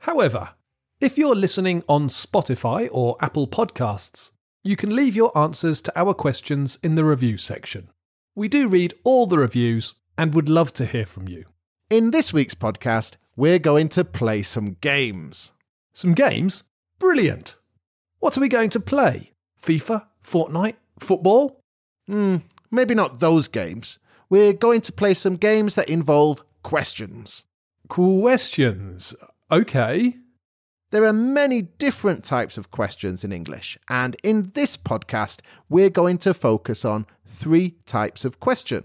However, if you're listening on Spotify or Apple Podcasts, you can leave your answers to our questions in the review section. We do read all the reviews and would love to hear from you. In this week's podcast, we're going to play some games. Some games? Brilliant! What are we going to play? FIFA? Fortnite? Football? Hmm, maybe not those games. We're going to play some games that involve questions. Questions. Okay. There are many different types of questions in English, and in this podcast, we're going to focus on three types of question.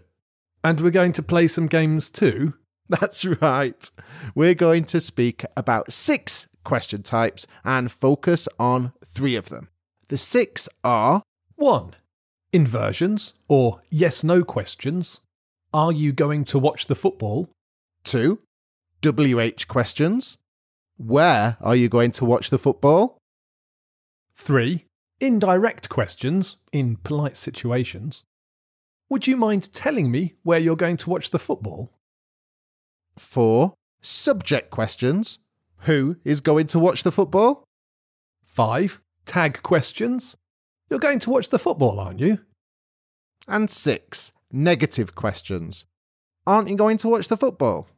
And we're going to play some games too. That's right. We're going to speak about six question types and focus on three of them. The six are 1. Inversions or yes no questions. Are you going to watch the football? 2. WH questions. Where are you going to watch the football? 3. Indirect questions in polite situations. Would you mind telling me where you're going to watch the football? 4. Subject questions. Who is going to watch the football? 5. Tag questions. You're going to watch the football, aren't you? And 6. Negative questions. Aren't you going to watch the football?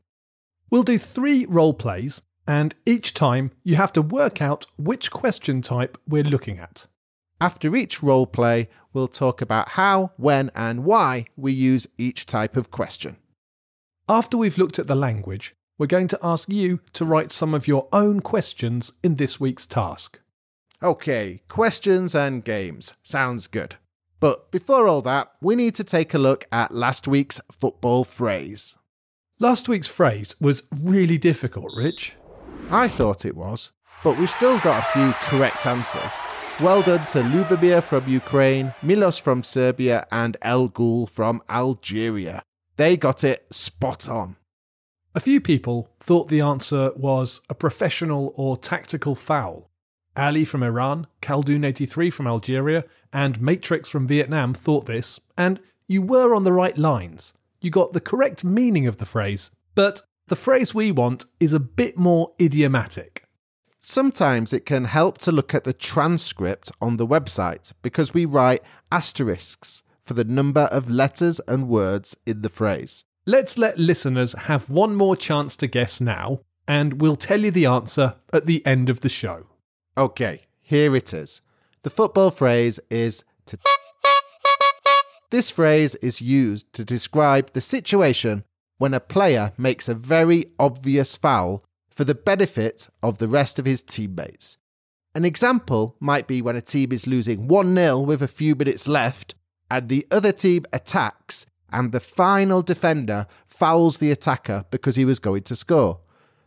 We'll do three role plays, and each time you have to work out which question type we're looking at. After each role play, we'll talk about how, when, and why we use each type of question. After we've looked at the language, we're going to ask you to write some of your own questions in this week's task. Okay, questions and games. Sounds good. But before all that, we need to take a look at last week's football phrase. Last week's phrase was really difficult, Rich. I thought it was, but we still got a few correct answers. Well done to Lubomir from Ukraine, Milos from Serbia, and El Ghul from Algeria. They got it spot on. A few people thought the answer was a professional or tactical foul. Ali from Iran, Khaldun83 from Algeria, and Matrix from Vietnam thought this, and you were on the right lines. You got the correct meaning of the phrase, but the phrase we want is a bit more idiomatic. Sometimes it can help to look at the transcript on the website because we write asterisks for the number of letters and words in the phrase. Let's let listeners have one more chance to guess now, and we'll tell you the answer at the end of the show. Okay, here it is. The football phrase is to. This phrase is used to describe the situation when a player makes a very obvious foul for the benefit of the rest of his teammates. An example might be when a team is losing 1 0 with a few minutes left, and the other team attacks, and the final defender fouls the attacker because he was going to score.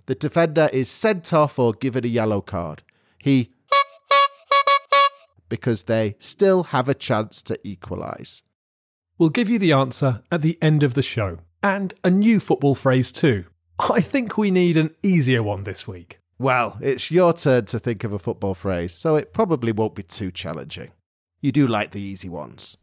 The defender is sent off or given a yellow card. He because they still have a chance to equalise. We'll give you the answer at the end of the show, and a new football phrase too. I think we need an easier one this week. Well, it's your turn to think of a football phrase, so it probably won't be too challenging. You do like the easy ones.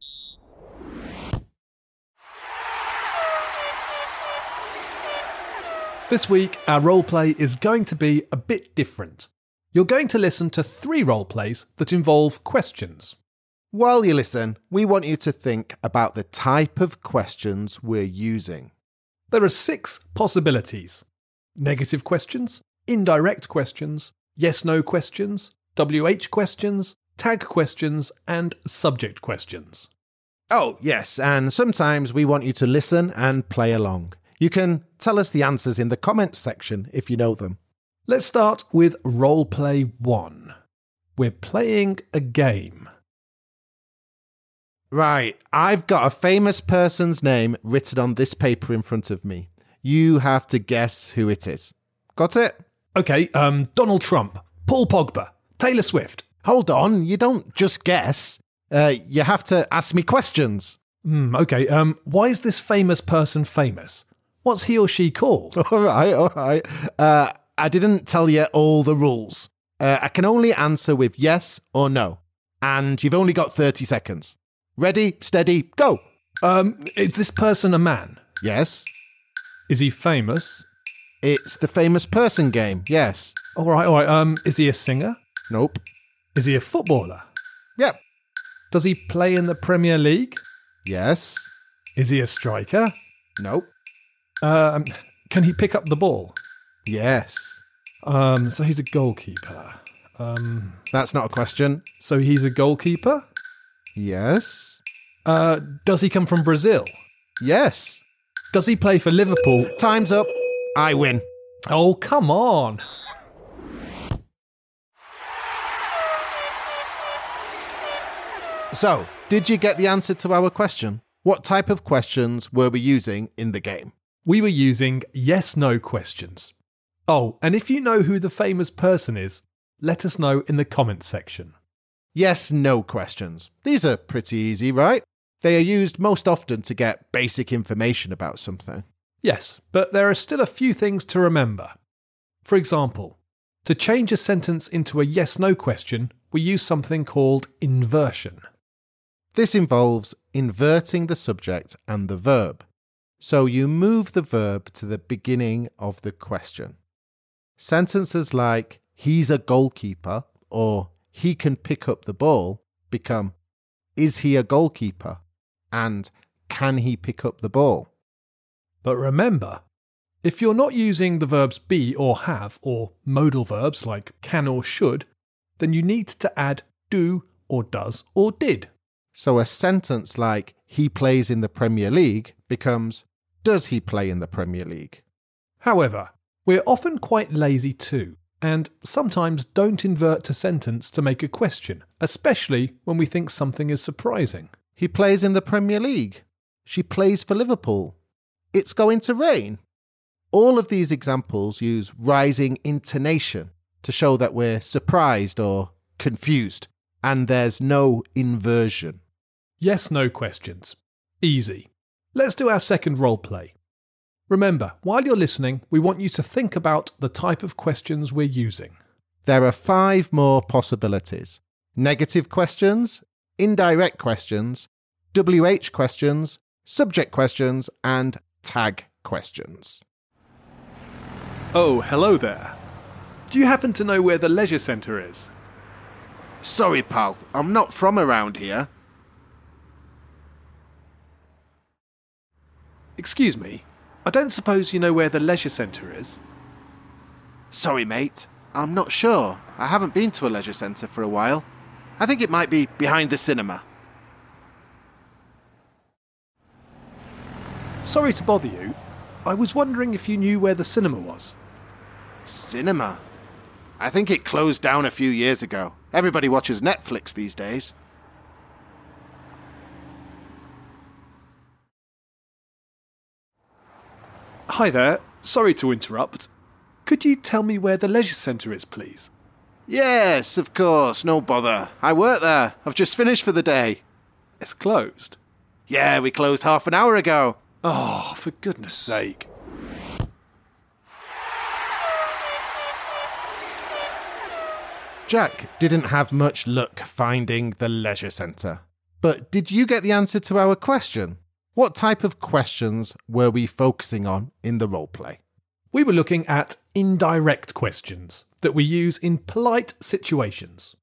This week, our role play is going to be a bit different. You're going to listen to three role plays that involve questions. While you listen, we want you to think about the type of questions we're using. There are six possibilities negative questions, indirect questions, yes no questions, WH questions, tag questions, and subject questions. Oh, yes, and sometimes we want you to listen and play along. You can tell us the answers in the comments section if you know them. Let's start with role play one. We're playing a game. Right, I've got a famous person's name written on this paper in front of me. You have to guess who it is. Got it? Okay, um, Donald Trump, Paul Pogba, Taylor Swift. Hold on, you don't just guess. Uh, you have to ask me questions. Hmm, okay, um, why is this famous person famous? What's he or she called? All right, all right. Uh, I didn't tell you all the rules. Uh, I can only answer with yes or no. And you've only got 30 seconds. Ready, steady, go. Um, is this person a man? Yes. Is he famous? It's the famous person game. Yes. All right, all right. Um, is he a singer? Nope. Is he a footballer? Yep. Does he play in the Premier League? Yes. Is he a striker? Nope. Um, can he pick up the ball? Yes. Um, so he's a goalkeeper. Um, That's not a question. so he's a goalkeeper. Yes. Uh, does he come from Brazil? Yes. Does he play for Liverpool? Time's up. I win. Oh, come on. So, did you get the answer to our question? What type of questions were we using in the game? We were using yes no questions. Oh, and if you know who the famous person is, let us know in the comments section. Yes, no questions. These are pretty easy, right? They are used most often to get basic information about something. Yes, but there are still a few things to remember. For example, to change a sentence into a yes no question, we use something called inversion. This involves inverting the subject and the verb. So you move the verb to the beginning of the question. Sentences like, he's a goalkeeper or he can pick up the ball become, is he a goalkeeper? And can he pick up the ball? But remember, if you're not using the verbs be or have or modal verbs like can or should, then you need to add do or does or did. So a sentence like, he plays in the Premier League becomes, does he play in the Premier League? However, we're often quite lazy too, and sometimes don't invert a sentence to make a question, especially when we think something is surprising. He plays in the Premier League. She plays for Liverpool. It's going to rain. All of these examples use rising intonation to show that we're surprised or confused, and there's no inversion. Yes no questions. Easy. Let's do our second role play. Remember, while you're listening, we want you to think about the type of questions we're using. There are five more possibilities negative questions, indirect questions, WH questions, subject questions, and tag questions. Oh, hello there. Do you happen to know where the leisure centre is? Sorry, pal, I'm not from around here. Excuse me, I don't suppose you know where the leisure centre is? Sorry, mate, I'm not sure. I haven't been to a leisure centre for a while. I think it might be behind the cinema. Sorry to bother you. I was wondering if you knew where the cinema was. Cinema? I think it closed down a few years ago. Everybody watches Netflix these days. Hi there, sorry to interrupt. Could you tell me where the leisure centre is, please? Yes, of course, no bother. I work there. I've just finished for the day. It's closed. Yeah, we closed half an hour ago. Oh, for goodness sake. Jack didn't have much luck finding the leisure centre. But did you get the answer to our question? What type of questions were we focusing on in the roleplay? We were looking at indirect questions that we use in polite situations.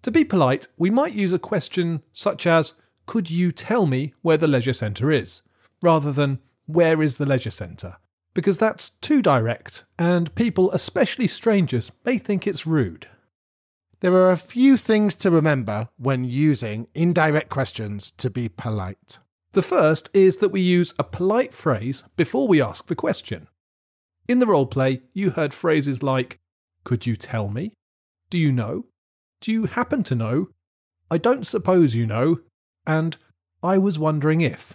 To be polite, we might use a question such as, Could you tell me where the leisure centre is? rather than, Where is the leisure centre? Because that's too direct, and people, especially strangers, may think it's rude. There are a few things to remember when using indirect questions to be polite. The first is that we use a polite phrase before we ask the question. In the roleplay, you heard phrases like, Could you tell me? Do you know? Do you happen to know? I don't suppose you know. And I was wondering if.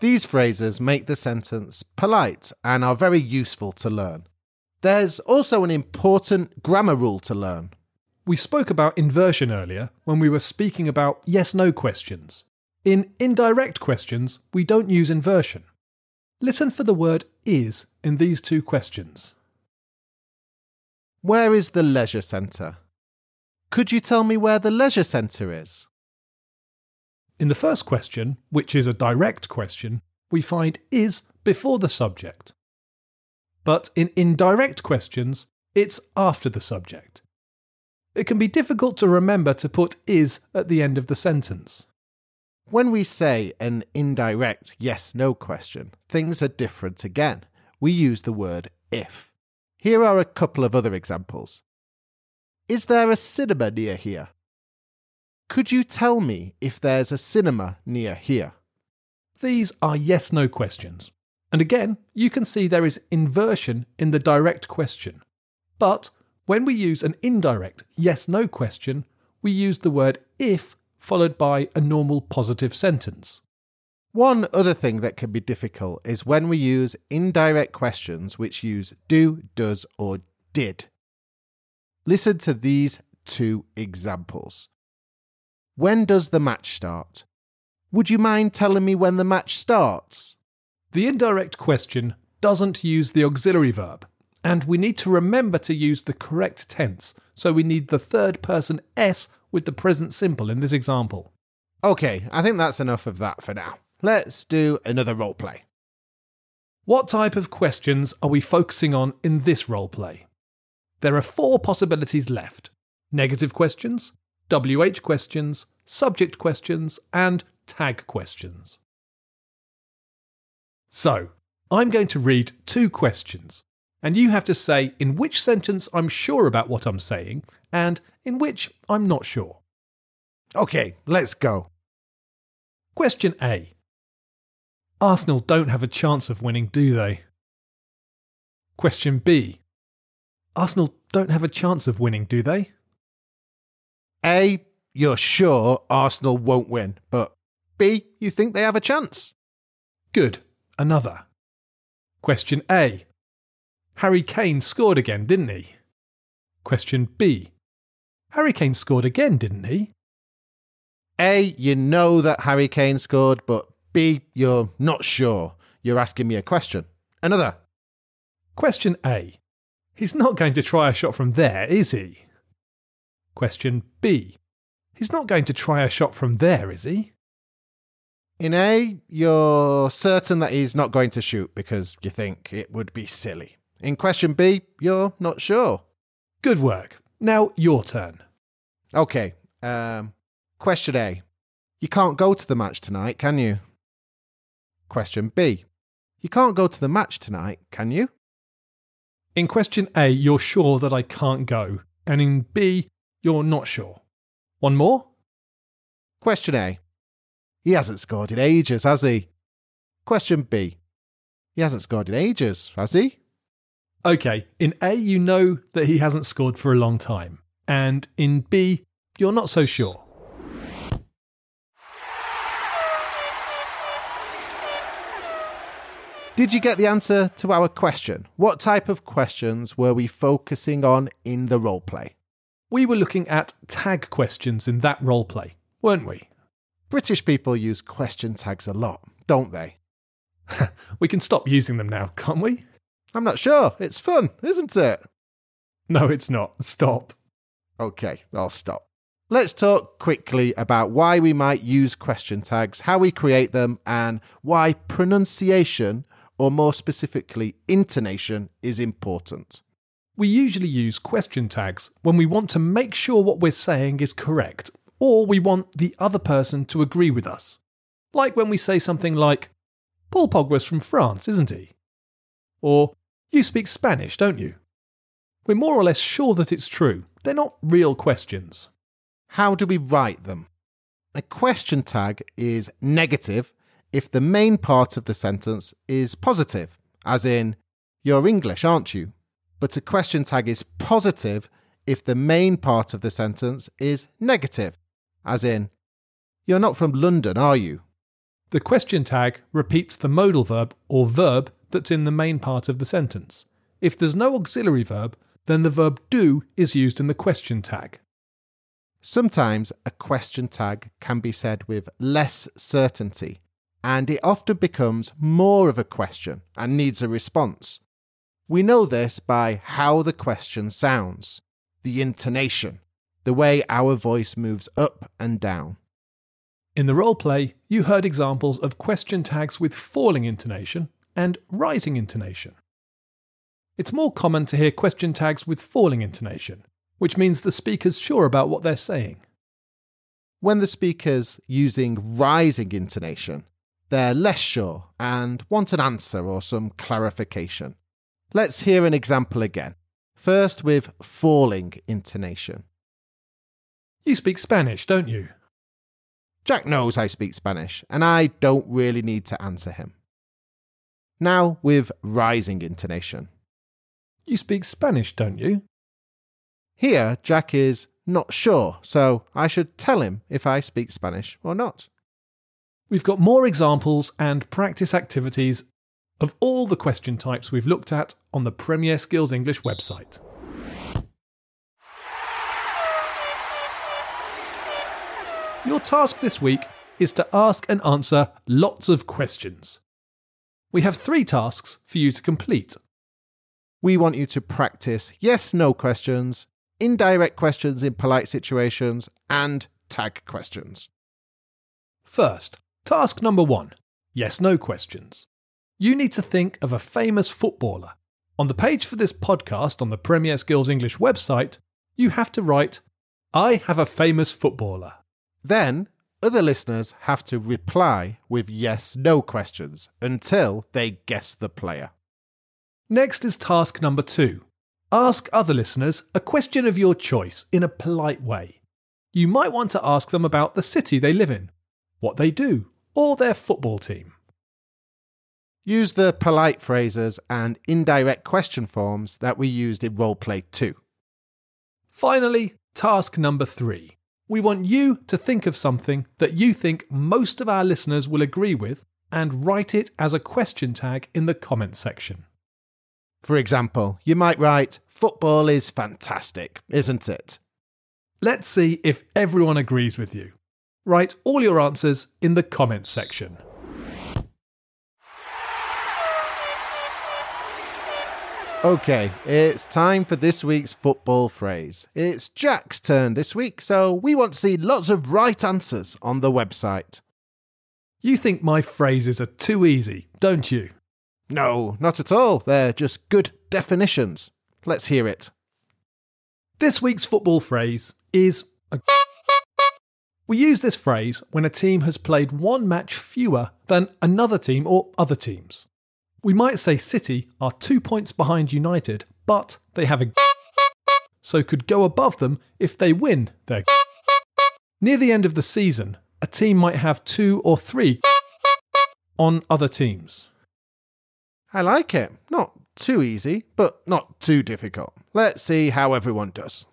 These phrases make the sentence polite and are very useful to learn. There's also an important grammar rule to learn. We spoke about inversion earlier when we were speaking about yes no questions. In indirect questions, we don't use inversion. Listen for the word is in these two questions. Where is the leisure centre? Could you tell me where the leisure centre is? In the first question, which is a direct question, we find is before the subject. But in indirect questions, it's after the subject. It can be difficult to remember to put is at the end of the sentence. When we say an indirect yes no question, things are different again. We use the word if. Here are a couple of other examples. Is there a cinema near here? Could you tell me if there's a cinema near here? These are yes no questions. And again, you can see there is inversion in the direct question. But when we use an indirect yes no question, we use the word if followed by a normal positive sentence. One other thing that can be difficult is when we use indirect questions which use do, does, or did. Listen to these two examples. When does the match start? Would you mind telling me when the match starts? The indirect question doesn't use the auxiliary verb, and we need to remember to use the correct tense, so we need the third person S with the present simple in this example. Okay, I think that's enough of that for now. Let's do another role play. What type of questions are we focusing on in this role play? There are four possibilities left negative questions, WH questions, subject questions, and tag questions. So, I'm going to read two questions, and you have to say in which sentence I'm sure about what I'm saying and in which I'm not sure. Okay, let's go. Question A Arsenal don't have a chance of winning, do they? Question B Arsenal don't have a chance of winning, do they? A, you're sure Arsenal won't win, but B, you think they have a chance. Good. Another. Question A Harry Kane scored again, didn't he? Question B Harry Kane scored again, didn't he? A, you know that Harry Kane scored, but B, you're not sure. You're asking me a question. Another. Question A. He's not going to try a shot from there, is he? Question B. He's not going to try a shot from there, is he? In A, you're certain that he's not going to shoot because you think it would be silly. In question B, you're not sure. Good work. Now your turn. Okay. Um, question A. You can't go to the match tonight, can you? Question B. You can't go to the match tonight, can you? In question A, you're sure that I can't go. And in B, you're not sure. One more? Question A. He hasn't scored in ages, has he? Question B. He hasn't scored in ages, has he? Okay, in A, you know that he hasn't scored for a long time. And in B, you're not so sure. Did you get the answer to our question? What type of questions were we focusing on in the role play? We were looking at tag questions in that role play, weren't we? British people use question tags a lot, don't they? we can stop using them now, can't we? I'm not sure. It's fun, isn't it? No, it's not. Stop. Okay, I'll stop. Let's talk quickly about why we might use question tags, how we create them, and why pronunciation, or more specifically, intonation, is important. We usually use question tags when we want to make sure what we're saying is correct, or we want the other person to agree with us. Like when we say something like, Paul Pogba's from France, isn't he? Or, you speak Spanish, don't you? We're more or less sure that it's true. They're not real questions. How do we write them? A question tag is negative if the main part of the sentence is positive, as in, you're English, aren't you? But a question tag is positive if the main part of the sentence is negative, as in, you're not from London, are you? The question tag repeats the modal verb or verb that's in the main part of the sentence. if there's no auxiliary verb, then the verb do is used in the question tag. Sometimes a question tag can be said with less certainty, and it often becomes more of a question and needs a response. We know this by how the question sounds, the intonation, the way our voice moves up and down. In the role play, you heard examples of question tags with falling intonation and rising intonation. It's more common to hear question tags with falling intonation, which means the speaker's sure about what they're saying. When the speaker's using rising intonation, they're less sure and want an answer or some clarification. Let's hear an example again. First with falling intonation. You speak Spanish, don't you? Jack knows I speak Spanish, and I don't really need to answer him. Now with rising intonation. You speak Spanish, don't you? Here, Jack is not sure, so I should tell him if I speak Spanish or not. We've got more examples and practice activities of all the question types we've looked at on the Premier Skills English website. Your task this week is to ask and answer lots of questions. We have three tasks for you to complete. We want you to practice yes no questions, indirect questions in polite situations, and tag questions. First, task number one yes no questions. You need to think of a famous footballer. On the page for this podcast on the Premier Skills English website, you have to write, I have a famous footballer. Then, other listeners have to reply with yes no questions until they guess the player. Next is task number two. Ask other listeners a question of your choice in a polite way. You might want to ask them about the city they live in, what they do, or their football team. Use the polite phrases and indirect question forms that we used in Roleplay 2. Finally, task number three. We want you to think of something that you think most of our listeners will agree with and write it as a question tag in the comment section. For example, you might write, Football is fantastic, isn't it? Let's see if everyone agrees with you. Write all your answers in the comment section. Okay, it's time for this week's football phrase. It's Jack's turn this week, so we want to see lots of right answers on the website. You think my phrases are too easy, don't you? No, not at all. They're just good definitions. Let's hear it. This week's football phrase is a. We use this phrase when a team has played one match fewer than another team or other teams. We might say City are two points behind United, but they have a so could go above them if they win their Near the end of the season, a team might have two or three on other teams. I like it. Not too easy, but not too difficult. Let's see how everyone does.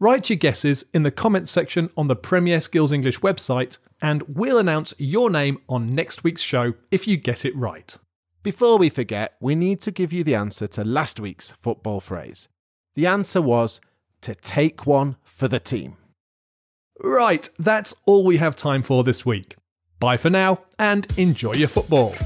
Write your guesses in the comments section on the Premier Skills English website, and we'll announce your name on next week's show if you get it right. Before we forget, we need to give you the answer to last week's football phrase. The answer was to take one for the team. Right, that's all we have time for this week. Bye for now and enjoy your football.